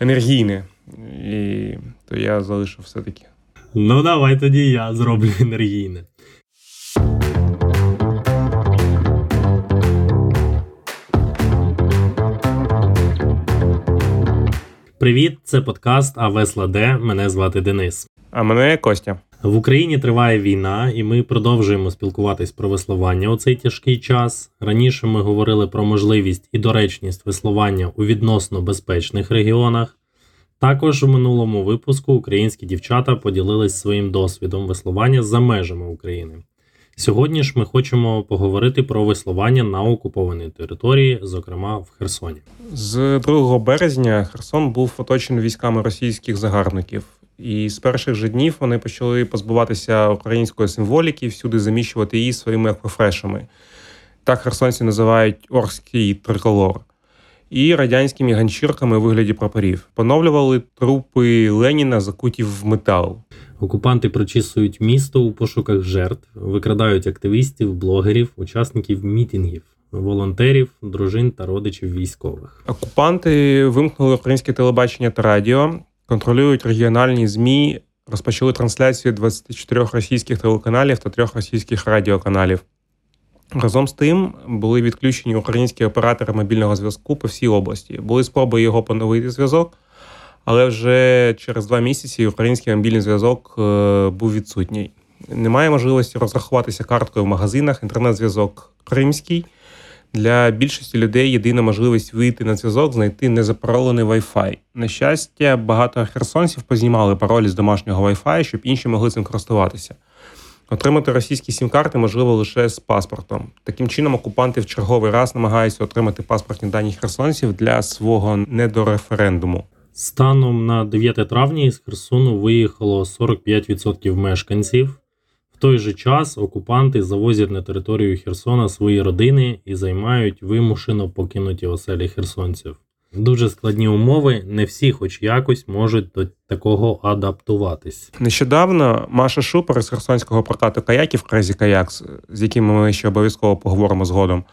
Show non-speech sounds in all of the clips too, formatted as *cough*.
енергійне. І то я залишу все-таки. Ну, давай тоді я зроблю енергійне. Привіт, це подкаст А Весла де?». Мене звати Денис. А мене Костя. В Україні триває війна, і ми продовжуємо спілкуватись про веслування у цей тяжкий час. Раніше ми говорили про можливість і доречність веслування у відносно безпечних регіонах. Також у минулому випуску українські дівчата поділились своїм досвідом веслування за межами України. Сьогодні ж ми хочемо поговорити про веслування на окупованій території, зокрема в Херсоні. З 2 березня Херсон був оточений військами російських загарбників, і з перших же днів вони почали позбуватися української символіки, всюди заміщувати її своїми аквафрешами. Так херсонці називають орський триколор. І радянськими ганчірками у вигляді прапорів поновлювали трупи Леніна, закуті в метал. Окупанти прочісують місто у пошуках жертв, викрадають активістів, блогерів, учасників мітингів, волонтерів, дружин та родичів військових. Окупанти вимкнули українське телебачення та радіо, контролюють регіональні змі, розпочали трансляцію 24 російських телеканалів та трьох російських радіоканалів. Разом з тим були відключені українські оператори мобільного зв'язку по всій області. Були спроби його поновити зв'язок, але вже через два місяці український мобільний зв'язок е, був відсутній. Немає можливості розрахуватися карткою в магазинах, інтернет-зв'язок кримський. Для більшості людей єдина можливість вийти на зв'язок, знайти незапаролений Wi-Fi. На щастя, багато херсонців познімали паролі з домашнього Wi-Fi, щоб інші могли цим користуватися. Отримати російські сім-карти можливо лише з паспортом. Таким чином, окупанти в черговий раз намагаються отримати паспортні дані херсонців для свого недореферендуму. Станом на 9 травня із Херсону виїхало 45% мешканців. Той же час окупанти завозять на територію Херсона свої родини і займають вимушено покинуті оселі херсонців. Дуже складні умови, не всі, хоч якось, можуть до такого адаптуватись. Нещодавно Маша Шупер з херсонського прокату каяків Crazy Kayaks, з якими ми ще обов'язково поговоримо згодом,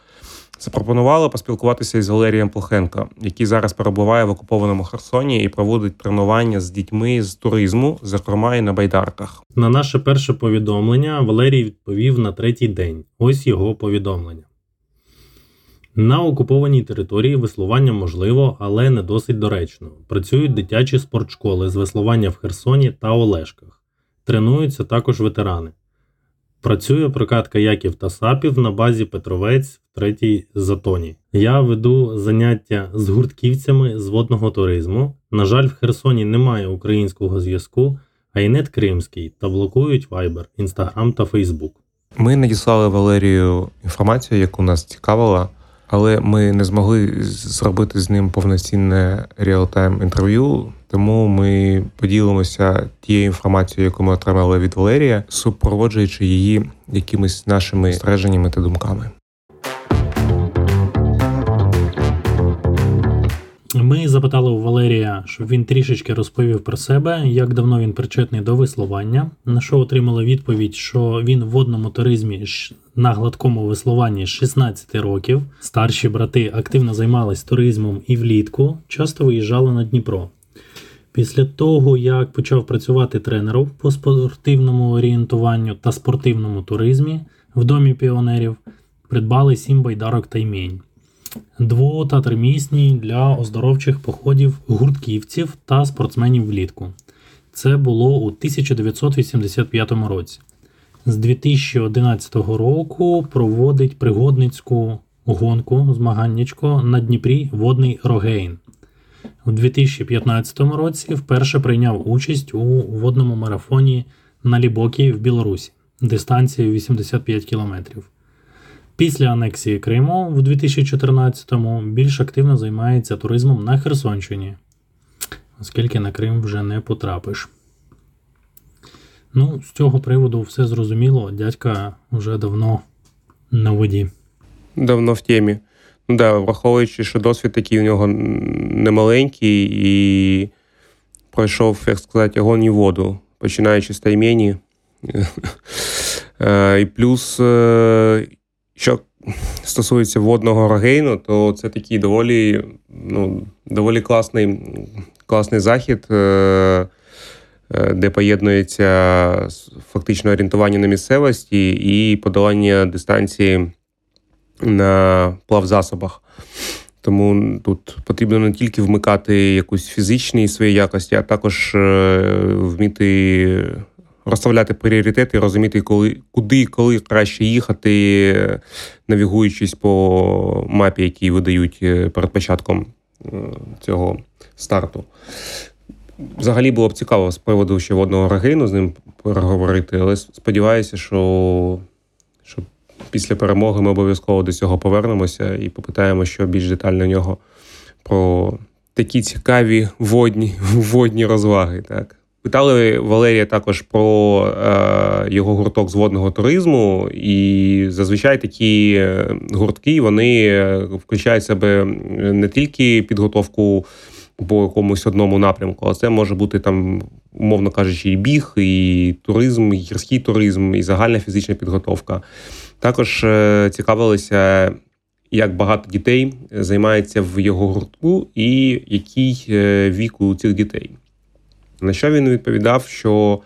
запропонувала поспілкуватися із Валерієм Плохенко, який зараз перебуває в окупованому Херсоні і проводить тренування з дітьми з туризму, зокрема і на байдарках. На наше перше повідомлення Валерій відповів на третій день. Ось його повідомлення. На окупованій території веслування можливо, але не досить доречно. Працюють дитячі спортшколи з веслування в Херсоні та Олешках. Тренуються також ветерани. Працює прокат каяків та сапів на базі Петровець третій затоні. Я веду заняття з гуртківцями з водного туризму. На жаль, в Херсоні немає українського зв'язку, а й нет кримський та блокують Viber, Instagram та Facebook. Ми надіслали Валерію інформацію, яку нас цікавила але ми не змогли зробити з ним повноцінне реалтайм інтерв'ю. Тому ми поділимося тією інформацією, яку ми отримали від Валерія, супроводжуючи її якимись нашими страженнями та думками. Ми запитали у Валерія, щоб він трішечки розповів про себе, як давно він причетний до веслування. На що отримали відповідь, що він в водному туризмі на гладкому веслуванні з 16 років. Старші брати активно займались туризмом і влітку, часто виїжджали на Дніпро. Після того, як почав працювати тренером по спортивному орієнтуванню та спортивному туризмі в домі піонерів, придбали сім байдарок та імень дво- та тримісні для оздоровчих походів гуртківців та спортсменів влітку. Це було у 1985 році. З 2011 року проводить пригодницьку гонку змаганнячко на Дніпрі Водний Рогейн. У 2015 році вперше прийняв участь у водному марафоні на Лібокі в Білорусі дистанцією 85 кілометрів. Після анексії Криму в 2014-му більш активно займається туризмом на Херсонщині, оскільки на Крим вже не потрапиш. Ну, з цього приводу все зрозуміло. Дядька вже давно на воді. Давно в темі. Ну да, враховуючи, що досвід такий у нього немаленький і пройшов, як сказати, огонь і воду, починаючи з таймені. *laughs* Е, і плюс е, що стосується водного рогейну, то це такий доволі ну, доволі класний класний захід, де поєднується фактично орієнтування на місцевості і подолання дистанції на плавзасобах. Тому тут потрібно не тільки вмикати якусь фізичні свої якості, а також вміти розставляти пріоритети, розуміти, коли куди і коли краще їхати, навігуючись по мапі, які видають е, перед початком е, цього старту. Взагалі було б цікаво з приводу ще водного регейну з ним переговорити, але сподіваюся, що що після перемоги ми обов'язково до цього повернемося і попитаємо, що більш детально нього про такі цікаві водні *laughs* водні розваги. так. Питали Валерія також про е, його гурток з водного туризму, і зазвичай такі е, гуртки вони е, включають в себе не тільки підготовку по якомусь одному напрямку, а це може бути там, умовно кажучи, і біг, і туризм, і гірський туризм, і загальна фізична підготовка. Також е, цікавилися. Як багато дітей займається в його гуртку, і який е, вік у цих дітей. На що він відповідав, що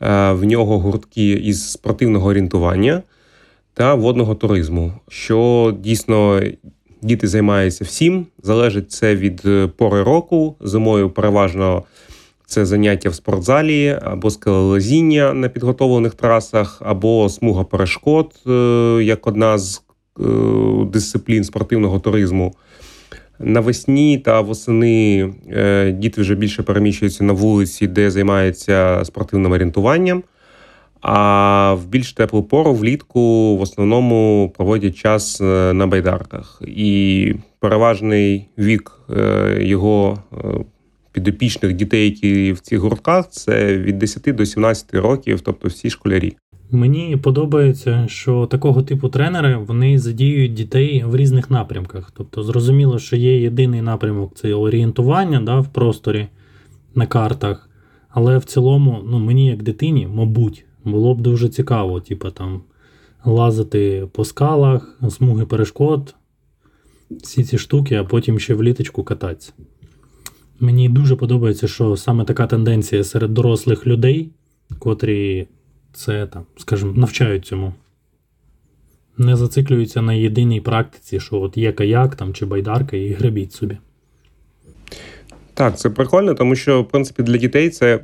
е, в нього гуртки із спортивного орієнтування та водного туризму, що дійсно діти займаються всім, залежить це від е, пори року. Зимою переважно це заняття в спортзалі або скелелазіння на підготовлених трасах, або смуга перешкод е, як одна з дисциплін спортивного туризму. Навесні та восени е, діти вже більше переміщуються на вулиці, де займаються спортивним орієнтуванням. А в більш теплу пору влітку в основному проводять час е, на байдарках. І переважний вік е, його підопічних дітей, які в цих гуртках, це від 10 до 17 років, тобто всі школярі. Мені подобається, що такого типу тренери вони задіюють дітей в різних напрямках. Тобто, зрозуміло, що є єдиний напрямок це орієнтування да, в просторі на картах. Але в цілому, ну, мені як дитині, мабуть, було б дуже цікаво, типу, там, лазити по скалах, смуги перешкод, всі ці штуки, а потім ще в літочку кататися. Мені дуже подобається, що саме така тенденція серед дорослих людей, котрі це там, скажімо, навчають цьому. Не зациклюються на єдиній практиці, що от є каяк там чи байдарка, і гребіть собі. Так, це прикольно, тому що, в принципі, для дітей це,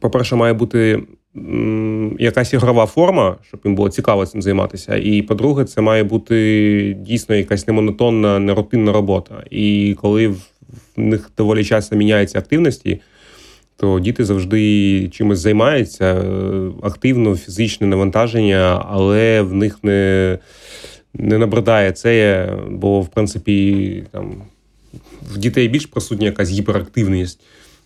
по-перше, має бути м, якась ігрова форма, щоб їм було цікаво цим займатися. І по-друге, це має бути дійсно якась немонотонна, нерутинна робота. І коли в них доволі часто міняються активності то діти завжди чимось займаються е, активно, фізичне навантаження, але в них не не набридає це, бо в принципі там в дітей більш присутня якась гіперактивність.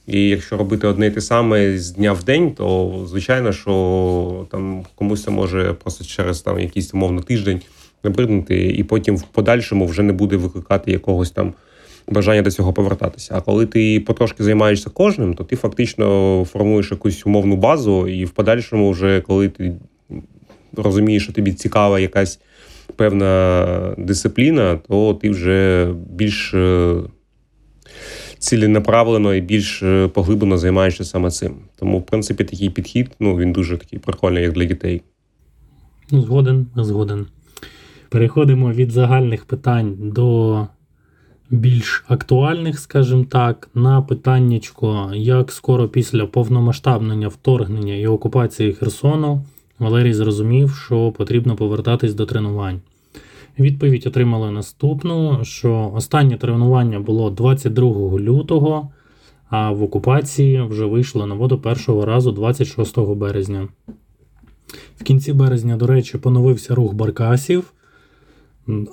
І якщо робити одне і те саме з дня в день, то звичайно, що там комусь це може просто через там якийсь умовно тиждень набриднути, і потім в подальшому вже не буде викликати якогось там бажання до цього повертатися. А коли ти потрошки займаєшся кожним, то ти фактично формуєш якусь умовну базу, і в подальшому, вже коли ти розумієш, що тобі цікава якась певна дисципліна, то ти вже більш е, ціленаправлено і більш е, поглиблено займаєшся саме цим. Тому, в принципі, такий підхід ну, він дуже такий прикольний, як для дітей. Згоден, згоден. Переходимо від загальних питань до більш актуальних, скажімо так, на питаннячко, як скоро після повномасштабного вторгнення і окупації Херсону Валерій зрозумів, що потрібно повертатись до тренувань. Відповідь отримали наступну: що останнє тренування було 22 лютого, а в окупації вже вийшли на воду першого разу 26 березня. В кінці березня, до речі, поновився рух баркасів.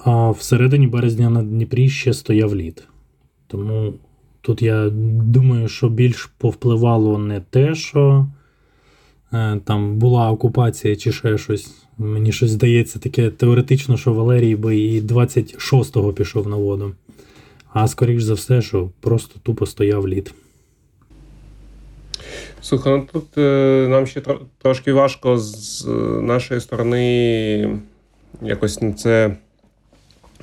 А всередині березня на Дніпрі ще стояв лід. Тому тут я думаю, що більш повпливало не те, що е, там була окупація чи ще щось. Мені щось здається таке теоретично, що Валерій би і 26-го пішов на воду. А скоріш за все, що просто тупо стояв лід. Слухай, ну тут е, нам ще трошки важко з нашої сторони якось на це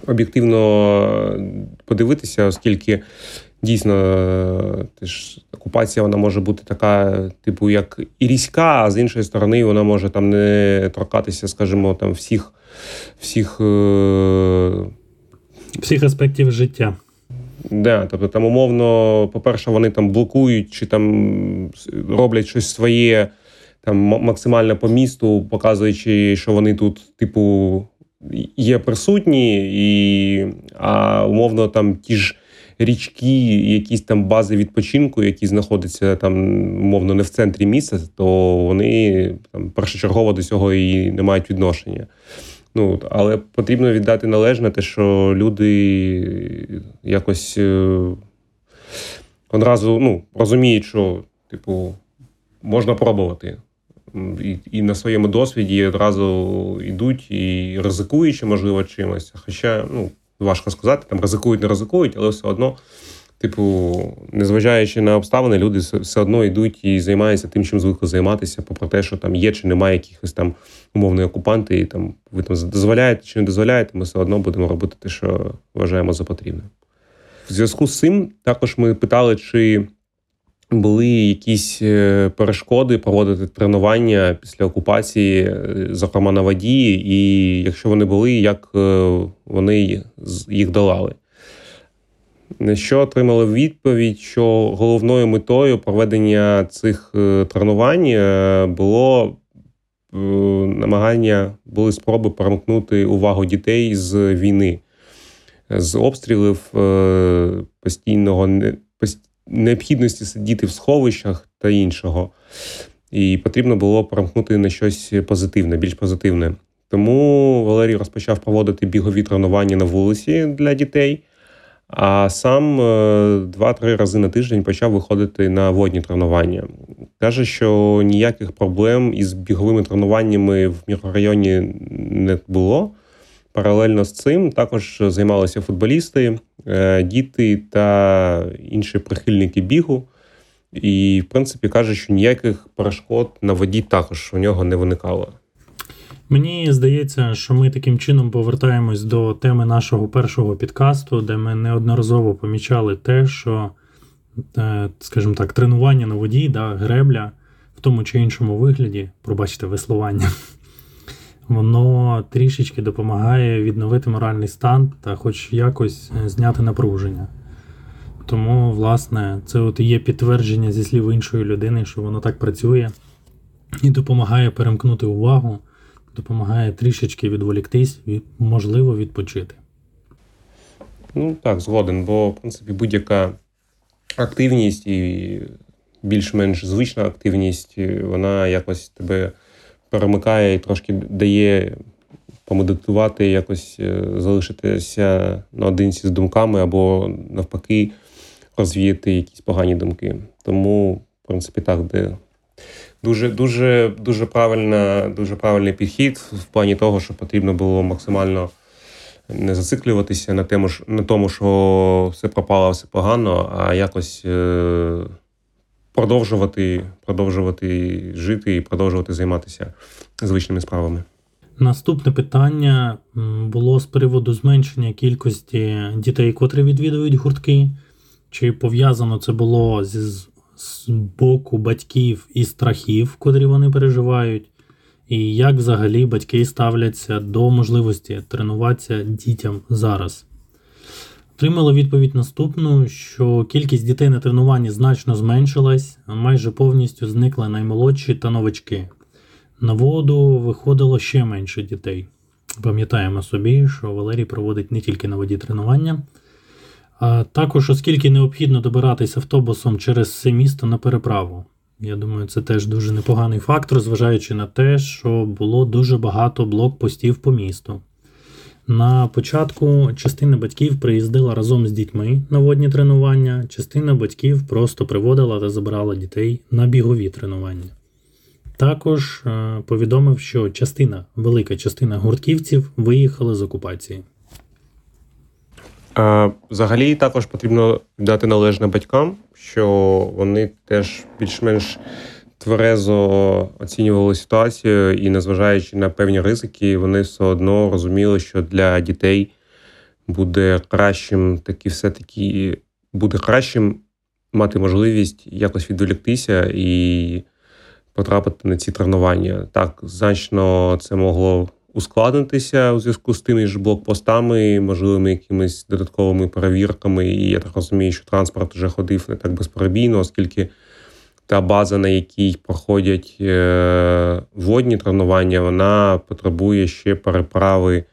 об'єктивно подивитися, оскільки дійсно теж окупація вона може бути така, типу, як і різька, а з іншої сторони, вона може там не торкатися, скажімо, там всіх всіх. Е, всіх аспектів життя. Да, тобто там умовно, по-перше, вони там блокують чи там роблять щось своє там максимально по місту, показуючи, що вони тут, типу, є присутні, і а умовно там ті ж річки, якісь там бази відпочинку, які знаходяться там умовно не в центрі міста, то вони там першочергово до цього і не мають відношення. Ну, Але потрібно віддати належне те, що люди якось е, одразу ну, розуміють, що, типу, можна пробувати. І і на своєму досвіді одразу йдуть і ризикуючи, можливо, чимось. Хоча, ну, важко сказати, там ризикують, не ризикують, але все одно, типу, незважаючи на обставини, люди все одно йдуть і займаються тим, чим звикли займатися, попри те, що там є чи немає якихось там умовних окупанти, і там ви там дозволяєте чи не дозволяєте, ми все одно будемо робити те, що вважаємо за потрібне. В зв'язку з цим також ми питали, чи були якісь е, перешкоди проводити тренування після окупації, е, зокрема на воді, і якщо вони були, як е, вони їх долали. Що отримали відповідь, що головною метою проведення цих тренувань було намагання були спроби перемкнути увагу дітей з війни, з обстрілів постійного необхідності сидіти в сховищах та іншого. І потрібно було перемкнути на щось позитивне, більш позитивне. Тому Валерій розпочав проводити бігові тренування на вулиці для дітей, а сам е, два-три рази на тиждень почав виходити на водні тренування. Каже, що ніяких проблем із біговими тренуваннями в мікрорайоні не було. Паралельно з цим також займалися футболісти, е, діти та інші прихильники бігу. І, в принципі, каже, що ніяких перешкод на воді також у нього не виникало. Мені здається, що ми таким чином повертаємось до теми нашого першого підкасту, де ми неодноразово помічали те, що, е, скажімо так, тренування на воді, да, гребля в тому чи іншому вигляді, пробачте веслування, воно трішечки допомагає відновити моральний стан та хоч якось е, зняти напруження. Тому, власне, це от є підтвердження зі слів іншої людини, що воно так працює, і допомагає перемкнути увагу, допомагає трішечки відволіктись і, можливо, відпочити. Ну так, згоден, бо, в принципі, будь-яка активність і більш-менш звична активність, вона якось тебе перемикає і трошки дає помедитувати, якось е, залишитися наодинці з думками або навпаки розвіяти якісь погані думки. Тому, в принципі, так, де дуже дуже дуже правильна, дуже правильний підхід в плані того, що потрібно було максимально не зациклюватися на тому, на тому, що все пропало, все погано, а якось. Е, продовжувати продовжувати жити і продовжувати займатися звичними справами. Наступне питання було з приводу зменшення кількості дітей, котрі відвідують гуртки. Чи пов'язано це було зі з боку батьків і страхів, котрі вони переживають, і як взагалі батьки ставляться до можливості тренуватися дітям зараз? Отримала відповідь наступну, що кількість дітей на тренуванні значно зменшилась, майже повністю зникли наймолодші та новачки. На воду виходило ще менше дітей. Пам'ятаємо собі, що Валерій проводить не тільки на воді тренування, а також, оскільки необхідно добиратися автобусом через все місто на переправу. Я думаю, це теж дуже непоганий фактор, зважаючи на те, що було дуже багато блокпостів по місту. На початку частина батьків приїздила разом з дітьми на водні тренування, частина батьків просто приводила та забирала дітей на бігові тренування. Також е, повідомив, що частина, велика частина гуртківців виїхали з окупації. А, Взагалі також потрібно дати належне батькам, що вони теж більш-менш тверезо оцінювали ситуацію і, незважаючи на певні ризики, вони все одно розуміли, що для дітей буде кращим таки все-таки буде кращим мати можливість якось відволіктися і потрапити на ці тренування. Так, значно це могло ускладнитися у зв'язку з тими ж блокпостами, можливими якимись додатковими перевірками. І я так розумію, що транспорт вже ходив не так безперебійно, оскільки та база, на якій проходять е, водні тренування, вона потребує ще переправи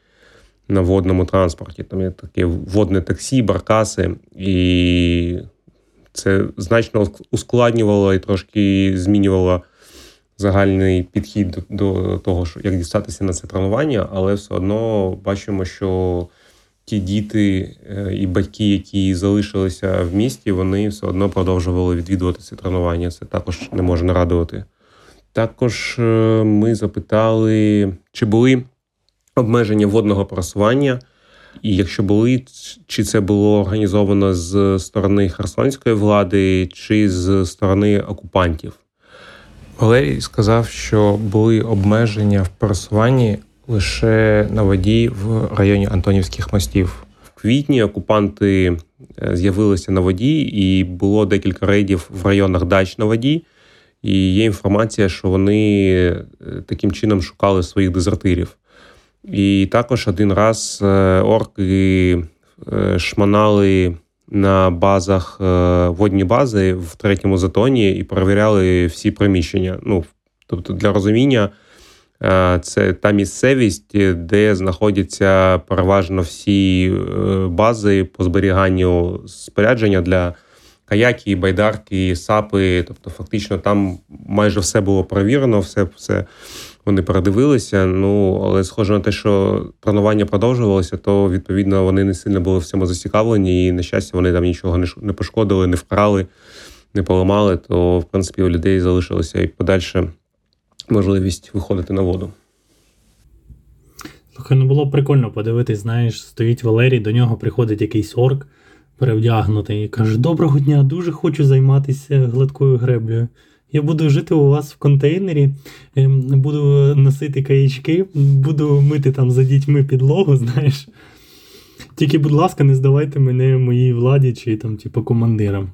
на водному транспорті. Там є таке водне таксі, баркаси, і це значно ускладнювало і трошки змінювало загальний підхід до того, як дістатися на це тренування, але все одно бачимо, що ті діти е, і батьки, які залишилися в місті, вони все одно продовжували відвідувати це тренування. Це також не може не радувати. Також е, ми запитали, чи були обмеження водного просування, і якщо були, чи це було організовано з сторони херсонської влади, чи з сторони окупантів. Валерій сказав, що були обмеження в пересуванні лише на воді в районі Антонівських мостів. В квітні окупанти е, з'явилися на воді, і було декілька рейдів в районах дач на воді. І є інформація, що вони е, таким чином шукали своїх дезертирів. І також один раз е, орки шманали на базах водні бази в третьому затоні і перевіряли всі приміщення. Ну, тобто, для розуміння. Е, це та місцевість, де знаходяться переважно всі е, бази по зберіганню спорядження для каяки, байдарки, сапи. Тобто, фактично, там майже все було перевірено, все все вони передивилися. Ну але схоже на те, що планування продовжувалося, то відповідно вони не сильно були в цьому зацікавлені, і на щастя, вони там нічого не пошкодили, не вкрали, не поламали. То в принципі у людей залишилося і подальше можливість виходити на воду. Слухай, ну було б прикольно подивитись, знаєш, стоїть Валерій, до нього приходить якийсь орк перевдягнутий і каже: Доброго дня, дуже хочу займатися гладкою греблею. Я буду жити у вас в контейнері, ем, буду носити каячки, буду мити там за дітьми підлогу, знаєш. Тільки, будь ласка, не здавайте мене моїй владі чи там, типу, командирам.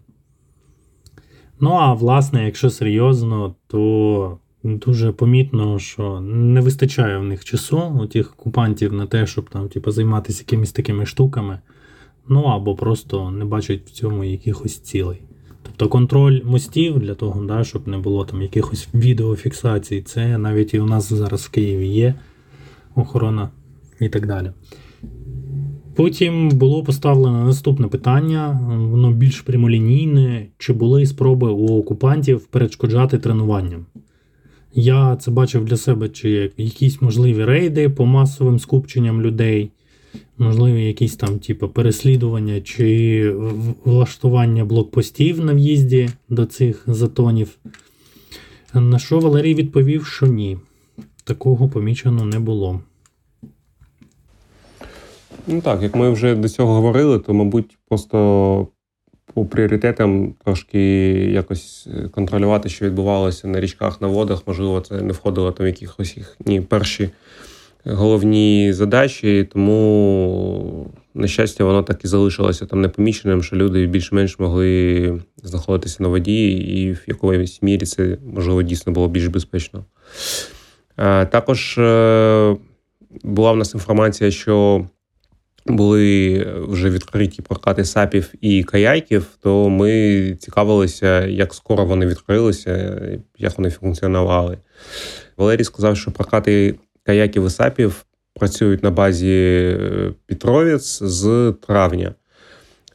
Ну, а власне, якщо серйозно, то дуже помітно, що не вистачає в них часу у тих окупантів на те, щоб там, типу, займатися якимись такими штуками. Ну або просто не бачать в цьому якихось цілей. Тобто контроль мостів для того, да, щоб не було там якихось відеофіксацій, це навіть і у нас зараз в Києві є охорона і так далі. Потім було поставлено наступне питання, воно більш прямолінійне, чи були спроби у окупантів перешкоджати тренуванням. Я це бачив для себе, чи якісь можливі рейди по масовим скупченням людей, можливі якісь там, типу, переслідування чи влаштування блокпостів на в'їзді до цих затонів. На що Валерій відповів, що ні. Такого помічено не було. Ну так, як ми вже до цього говорили, то, мабуть, просто по пріоритетам трошки якось е, контролювати, що відбувалося на річках, на водах. Можливо, це не входило там в якихось їхні перші головні задачі, тому, на щастя, воно так і залишилося там непоміченим, що люди більш-менш могли знаходитися на воді, і в якоїсь мірі це можливо дійсно було більш безпечно. Також е, була в нас інформація, що були вже відкриті прокати сапів і каяків, то ми цікавилися, як скоро вони відкрилися, як вони функціонували. Валерій сказав, що прокати каяків і сапів працюють на базі е, Петровець з травня,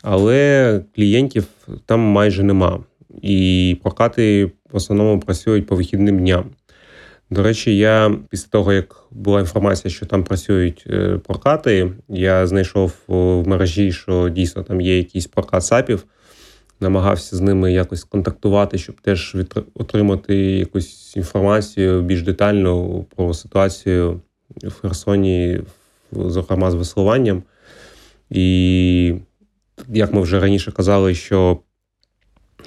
але клієнтів там майже нема. І прокати в основному працюють по вихідним дням. До речі, я після того, як була інформація, що там працюють е, прокати, я знайшов в мережі, що дійсно там є якийсь прокат САПів, намагався з ними якось контактувати, щоб теж отримати якусь інформацію більш детальну про ситуацію в Херсоні, зокрема з веслуванням. І як ми вже раніше казали, що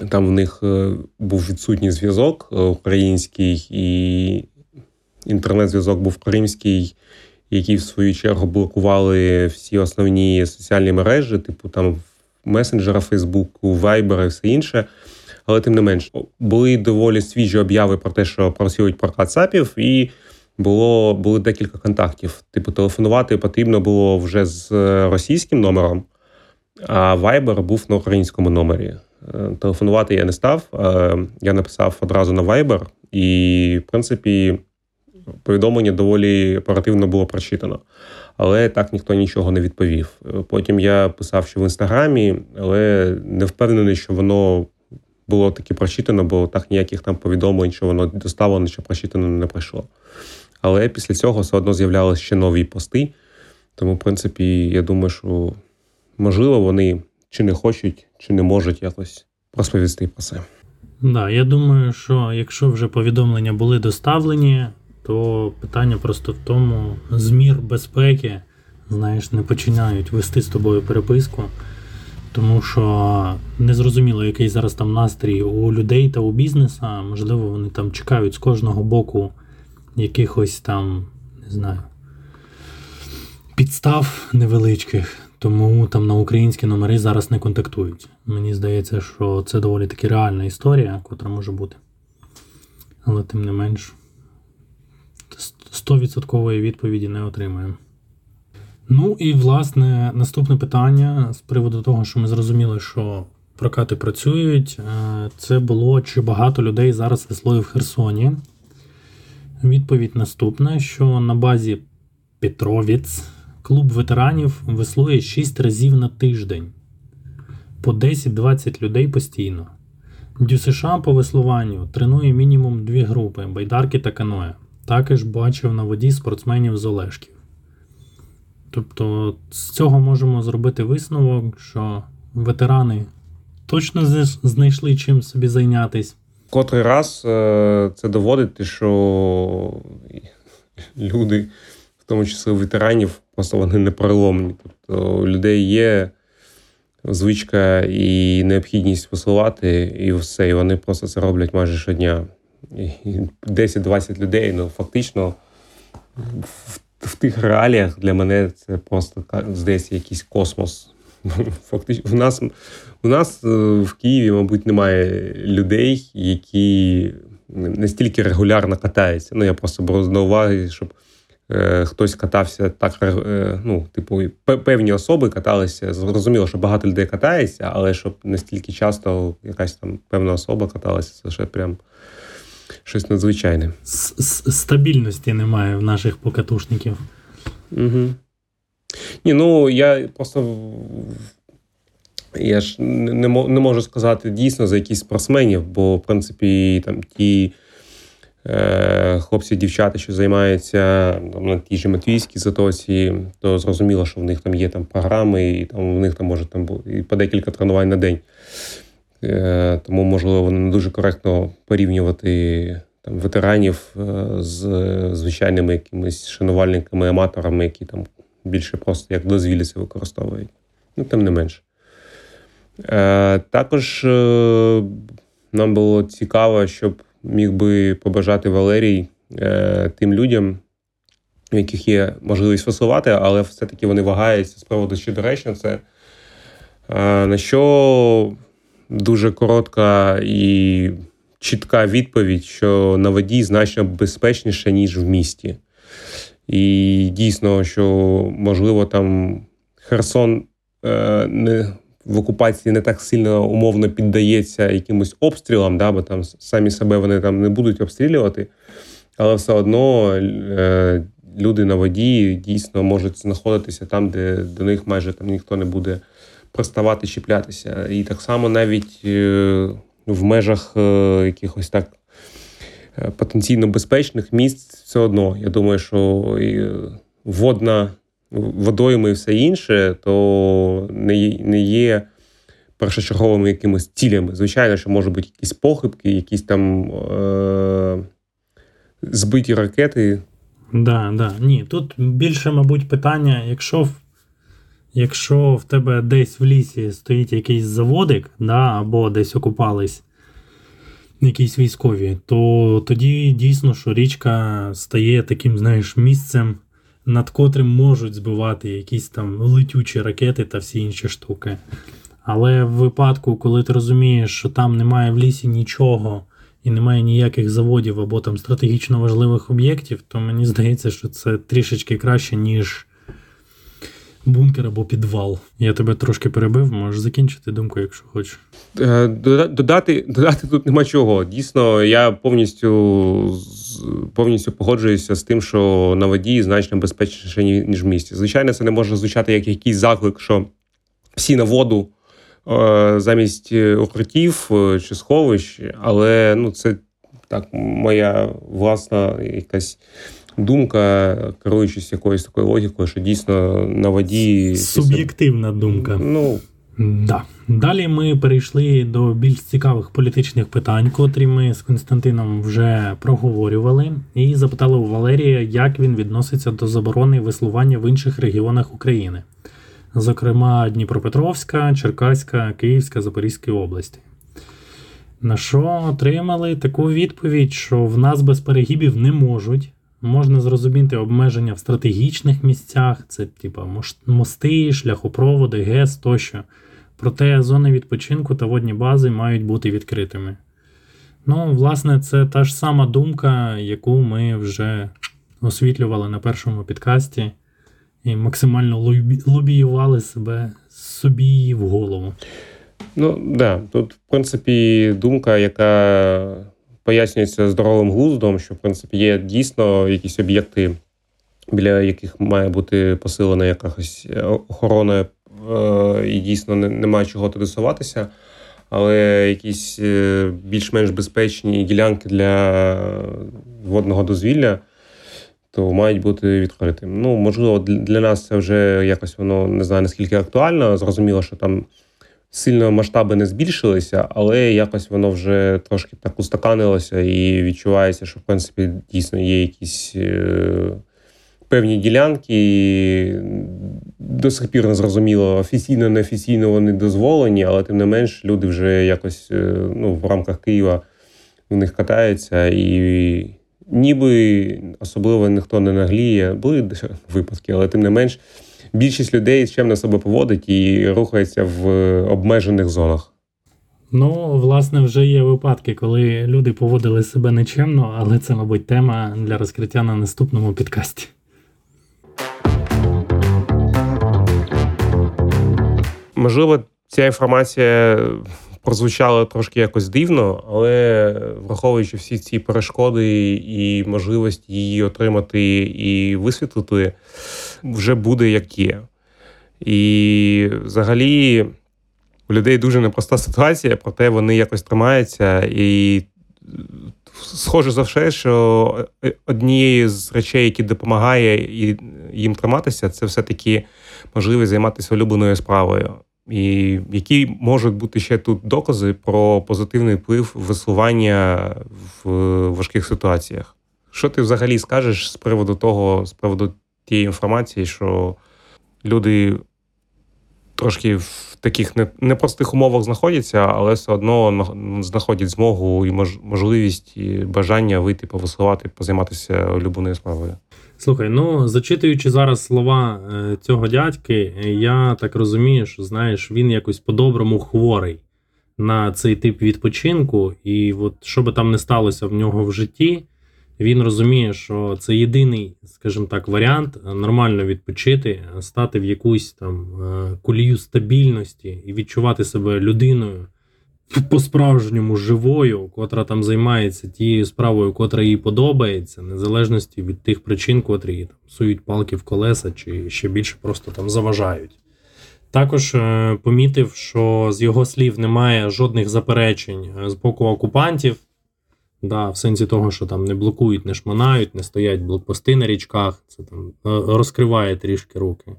там в них е, був відсутній зв'язок е, український і інтернет-зв'язок був кримський, які в свою чергу блокували всі основні соціальні мережі, типу там месенджера Фейсбуку, Viber і все інше. Але тим не менш, були доволі свіжі обяви про те, що працюють прокат САПів, і було були декілька контактів. Типу, телефонувати потрібно було вже з російським номером, а Viber був на українському номері. Телефонувати я не став. Я написав одразу на Viber, і, в принципі, повідомлення доволі оперативно було прочитано. Але так ніхто нічого не відповів. Потім я писав, що в інстаграмі, але не впевнений, що воно було таки прочитано, бо так ніяких там повідомлень, що воно доставлено, що прочитано не пройшло. Але після цього все одно з'являлися ще нові пости. Тому, в принципі, я думаю, що можливо вони чи не хочуть, чи не можуть якось розповісти про це. Да, я думаю, що якщо вже повідомлення були доставлені, то питання просто в тому, змір безпеки, знаєш, не починають вести з тобою переписку, тому що незрозуміло, який зараз там настрій у людей та у бізнеса. Можливо, вони там чекають з кожного боку якихось там, не знаю, підстав невеличких. Тому там на українські номери зараз не контактують. Мені здається, що це доволі таки реальна історія, котра може бути. Але тим не менш, 100% відповіді не отримаємо. Ну і власне наступне питання з приводу того, що ми зрозуміли, що прокати працюють. Е, це було чи багато людей зараз веслою в Херсоні. Відповідь наступна: що на базі Петровіць клуб ветеранів веслує 6 разів на тиждень по 10-20 людей постійно. ДЮСШ по веслуванню тренує мінімум дві групи байдарки та каноє. Також бачив на воді спортсменів з Олешків. Тобто з цього можемо зробити висновок, що ветерани точно знайшли чим собі зайнятися. Котрий раз е, це доводить, що люди, тому числі ветеранів, просто вони не переломні. Тобто у людей є звичка і необхідність веслувати, і все. І вони просто це роблять майже щодня. 10-20 людей, ну фактично в, в тих реаліях для мене це просто здається якийсь космос. *laughs* Фактично, в нас у нас е, в Києві, мабуть, немає людей, які настільки регулярно катаються. Ну, я просто беру на уваги, щоб хтось катався так, е, ну, типу, певні особи каталися. Зрозуміло, що багато людей катається, але щоб настільки часто якась там певна особа каталася, це ще прям щось надзвичайне. Стабільності немає в наших покатушників. Угу. Ні, ну я просто я ж не не можу сказати дійсно за якісь спортсменів, бо, в принципі, там ті е, хлопці дівчата, що займаються там, на тій же Матвійській затоці, то зрозуміло, що в них там є там програми, і там в них там може там бути по декілька тренувань на день. Е, Тому, можливо, не дуже коректно порівнювати там ветеранів е, з звичайними якимись шанувальниками, аматорами, які там більше просто як дозвілля це використовують. Ну, тим не менше. Е, Також е, нам було цікаво, щоб міг би побажати Валерій е, тим людям, у яких є можливість веслувати, але все-таки вони вагаються з приводу, чи доречно це. Е, на що дуже коротка і чітка відповідь, що на воді значно безпечніше, ніж в місті. І дійсно, що можливо там Херсон е, не в окупації не так сильно умовно піддається якимось обстрілам, да, бо там самі себе вони там не будуть обстрілювати, але все одно е, люди на воді дійсно можуть знаходитися там, де до них майже там ніхто не буде приставати, чіплятися. І так само навіть е, в межах е, якихось так е, потенційно безпечних місць все одно. Я думаю, що водна водойми і все інше, то не не є першочерговими якимись цілями. Звичайно, що можуть бути якісь похибки, якісь там е- збиті ракети. Да, да. Ні, тут більше, мабуть, питання, якщо якщо в тебе десь в лісі стоїть якийсь заводик, да, або десь окупались якісь військові, то тоді дійсно, що річка стає таким, знаєш, місцем, над котрим можуть збивати якісь там летючі ракети та всі інші штуки. Але в випадку, коли ти розумієш, що там немає в лісі нічого і немає ніяких заводів або там стратегічно важливих об'єктів, то мені здається, що це трішечки краще, ніж бункер або підвал. Я тебе трошки перебив, можеш закінчити думку, якщо хочеш. Е, додати додати тут нема чого. Дійсно, я повністю повністю погоджуюся з тим, що на воді значно безпечніше, ніж в місті. Звичайно, це не може звучати як якийсь заклик, що всі на воду е, замість укриттів е, чи сховищ, але ну, це так моя власна якась думка, керуючись якоюсь такою логікою, що дійсно на воді суб'єктивна думка. Ну да. Далі ми перейшли до більш цікавих політичних питань, котрі ми з Константином вже проговорювали, і запитали у Валерія, як він відноситься до заборони веслування в інших регіонах України, зокрема Дніпропетровська, Черкаська, Київська, Запорізька області. На що отримали таку відповідь, що в нас без перегибів не можуть, Можна зрозуміти обмеження в стратегічних місцях, це типа мости, шляхопроводи, ГЕС тощо. Проте зони відпочинку та водні бази мають бути відкритими. Ну, власне, це та ж сама думка, яку ми вже освітлювали на першому підкасті, і максимально лобіювали себе собі в голову. Ну, так, да. тут, в принципі, думка, яка пояснюється здоровим глуздом, що в принципі є дійсно якісь об'єкти, біля яких має бути посилена якась е, охорона, е, і дійсно немає чого туди суватися. Але якісь е, більш-менш безпечні ділянки для водного дозвілля, то мають бути відкритими. Ну, можливо, для нас це вже якось воно не знаю наскільки актуально. Зрозуміло, що там сильно масштаби не збільшилися, але якось воно вже трошки так устаканилося і відчувається, що в принципі дійсно є якісь е, певні ділянки. До сих пір не зрозуміло, офіційно, неофіційно вони дозволені, але тим не менш люди вже якось е, ну, в рамках Києва в них катаються і. Ніби особливо ніхто не нагліє, були випадки, але тим не менш більшість людей чемно себе поводить і рухається в обмежених зонах. Ну, власне, вже є випадки, коли люди поводили себе нечемно, але це, мабуть, тема для розкриття на наступному підкасті. Можливо, ця інформація прозвучала трошки якось дивно, але враховуючи всі ці перешкоди і можливість її отримати і висвітлити, вже буде як є. І взагалі у людей дуже непроста ситуація, проте вони якось тримаються. І схоже за все, що однією з речей, які допомагає їм триматися, це все-таки можливість займатися улюбленою справою. І які можуть бути ще тут докази про позитивний вплив веслування в важких ситуаціях? Що ти взагалі скажеш з приводу того, з приводу тієї інформації, що люди трошки в таких непростих умовах знаходяться, але все одно знаходять змогу і можливість і бажання вийти повеслувати, позайматися улюбленою справою? Слухай, ну зачитуючи зараз слова е, цього дядьки, я так розумію, що знаєш, він якось по-доброму хворий на цей тип відпочинку, і от що би там не сталося в нього в житті, він розуміє, що це єдиний, скажімо так, варіант нормально відпочити, стати в якусь там е, колію стабільності і відчувати себе людиною по-справжньому живою, котра там займається тією справою, котра їй подобається, незалежності від тих причин, котрі там сують палки в колеса, чи ще більше просто там заважають. Також е, помітив, що з його слів немає жодних заперечень е, з боку окупантів, да, в сенсі того, що там не блокують, не шманають, не стоять блокпости на річках, це там е, розкриває трішки руки,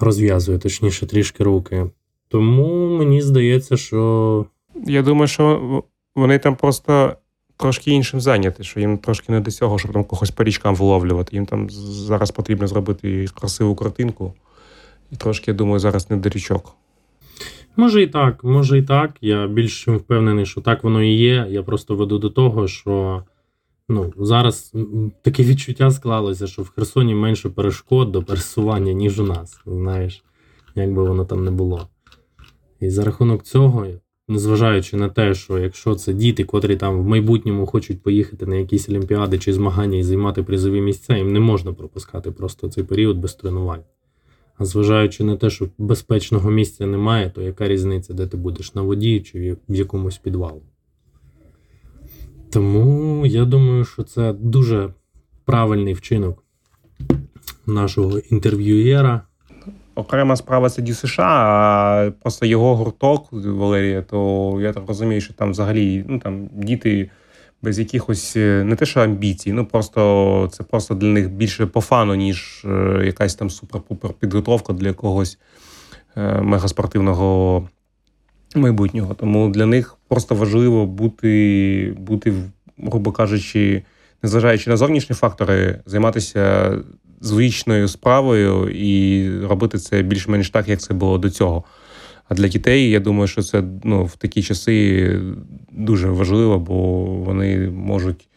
розв'язує точніше трішки руки. Тому мені здається, що. Я думаю, що вони там просто трошки іншим зайняті, що їм трошки не до цього, щоб там когось по річкам виловлювати. Їм там зараз потрібно зробити красиву картинку. І трошки, я думаю, зараз не до річок. Може і так, може і так. Я більш чим впевнений, що так воно і є. Я просто веду до того, що ну, зараз таке *laughs* відчуття склалося, що в Херсоні менше перешкод до пересування, ніж у нас. Знаєш, як би воно там не було. І за рахунок цього, незважаючи на те, що якщо це діти, котрі там в майбутньому хочуть поїхати на якісь олімпіади чи змагання і займати призові місця, їм не можна пропускати просто цей період без тренувань. А зважаючи на те, що безпечного місця немає, то яка різниця, де ти будеш на воді чи в якомусь підвалу? Тому я думаю, що це дуже правильний вчинок нашого інтерв'юєра. Окрема справа це США, а просто його гурток Валерія, то я так розумію, що там взагалі ну, там, діти без якихось е, не те, що амбіцій, ну просто це просто для них більше по фану, ніж е, якась там супер-пупер підготовка для якогось е, мегаспортивного майбутнього. Тому для них просто важливо бути, бути, грубо кажучи, незважаючи на зовнішні фактори, займатися звичною справою і робити це більш-менш так, як це було до цього. А для дітей, я думаю, що це ну, в такі часи дуже важливо, бо вони можуть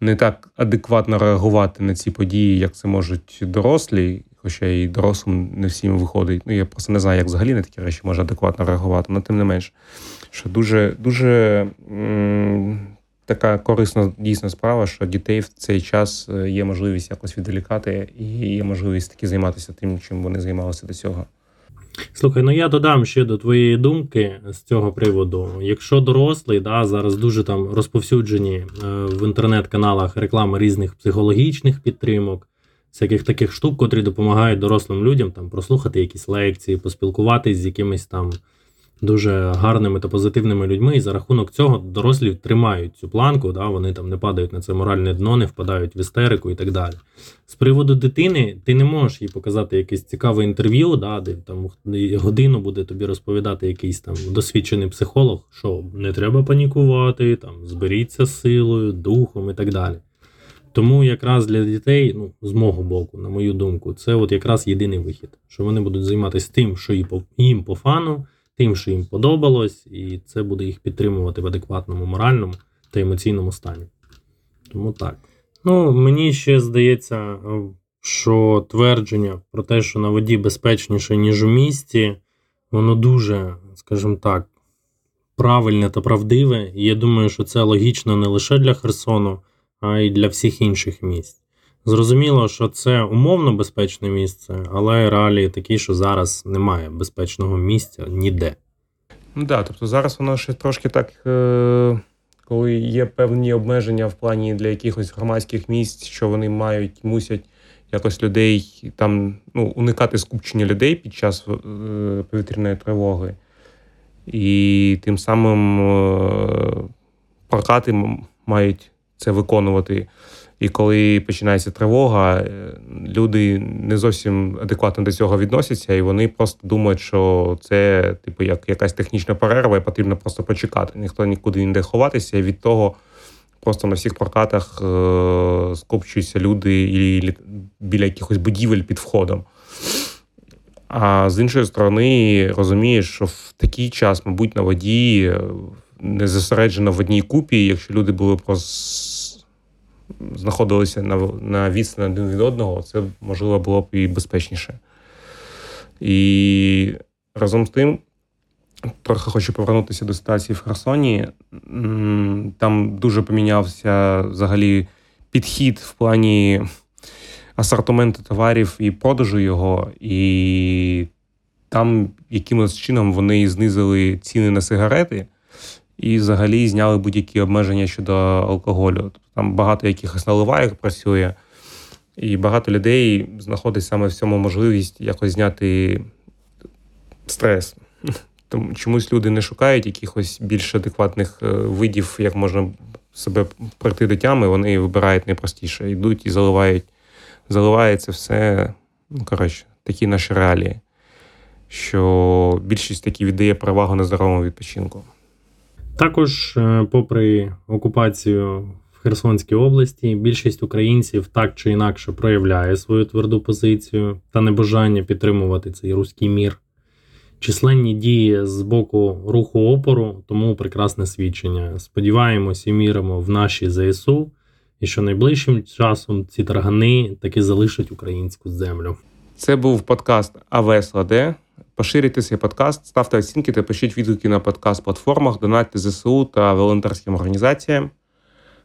не так адекватно реагувати на ці події, як це можуть дорослі, хоча і дорослим не всім виходить. Ну, я просто не знаю, як взагалі на такі речі може адекватно реагувати, але тим не менш, що дуже дуже м- така корисна дійсна справа, що дітей в цей час е, є можливість якось відволікати і є можливість таки займатися тим, чим вони займалися до цього. Слухай, ну я додам ще до твоєї думки з цього приводу. Якщо дорослий, да, зараз дуже там розповсюджені е, в інтернет-каналах реклами різних психологічних підтримок, всяких таких штук, котрі допомагають дорослим людям там прослухати якісь лекції, поспілкуватись з якимись там дуже гарними та позитивними людьми, і за рахунок цього дорослі тримають цю планку, да, вони там не падають на це моральне дно, не впадають в істерику і так далі. З приводу дитини, ти не можеш їй показати якесь цікаве інтерв'ю, да, де там годину буде тобі розповідати якийсь там досвідчений психолог, що не треба панікувати, там зберіться силою, духом і так далі. Тому якраз для дітей, ну, з мого боку, на мою думку, це от якраз єдиний вихід, що вони будуть займатися тим, що їм по фану, тим, що їм подобалось, і це буде їх підтримувати в адекватному моральному та емоційному стані. Тому так. Ну, мені ще здається, що твердження про те, що на воді безпечніше, ніж у місті, воно дуже, скажімо так, правильне та правдиве. І я думаю, що це логічно не лише для Херсону, а й для всіх інших місць. Зрозуміло, що це умовно безпечне місце, але реалії такі, що зараз немає безпечного місця ніде. Ну так, тобто зараз воно ще трошки так, е, коли є певні обмеження в плані для якихось громадських місць, що вони мають, мусять якось людей там ну, уникати скупчення людей під час е, повітряної тривоги. І тим самим е, прокати мають це виконувати. І коли починається тривога, е, люди не зовсім адекватно до цього відносяться, і вони просто думають, що це типу як якась технічна перерва, і потрібно просто почекати. Ніхто нікуди не йде ховатися. І від того просто на всіх прокатах е- скопчуються люди і біля якихось будівель під входом. А з іншої сторони, розумієш, що в такий час, мабуть, на воді е, не зосереджено в одній купі, якщо люди були просто знаходилися на на відстані один від одного, це можливо було б і безпечніше. І разом з тим, трохи хочу повернутися до ситуації в Херсоні. Там дуже помінявся взагалі підхід в плані асортименту товарів і продажу його. І там якимось чином вони знизили ціни на сигарети і взагалі зняли будь-які обмеження щодо алкоголю. Тобто там багато якихось наливайок працює, і багато людей знаходить саме в цьому можливість якось зняти стрес. *laughs* Тому чомусь люди не шукають якихось більш адекватних е, видів, як можна себе прийти до тями, вони вибирають найпростіше. Йдуть і заливають. Заливається все. Ну, коротше, такі наші реалії, що більшість таки віддає перевагу на здоровому відпочинку. Також, е, попри окупацію в Херсонській області, більшість українців так чи інакше проявляє свою тверду позицію та небажання підтримувати цей руський мір. Численні дії з боку руху опору, тому прекрасне свідчення. Сподіваємось і міримо в наші ЗСУ, і що найближчим часом ці таргани таки залишать українську землю. Це був подкаст Авесла Де. Поширюйте цей подкаст, ставте оцінки та пишіть відгуки на подкаст-платформах, донатьте ЗСУ та волонтерським організаціям.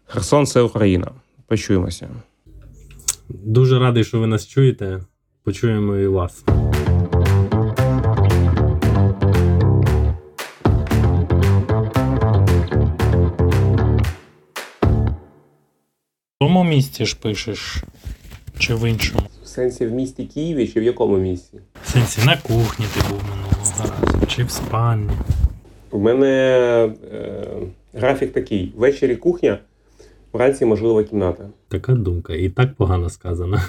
Херсон це Україна. Почуємося. Дуже радий, що ви нас чуєте. Почуємо і вас. В тому місці ж пишеш? Чи в іншому? В сенсі в місті Києві чи в якому місці? В сенсі на кухні ти був минулого разу, чи в спальні. У мене е, графік такий: ввечері кухня, вранці можлива кімната. Така думка, і так погано сказано.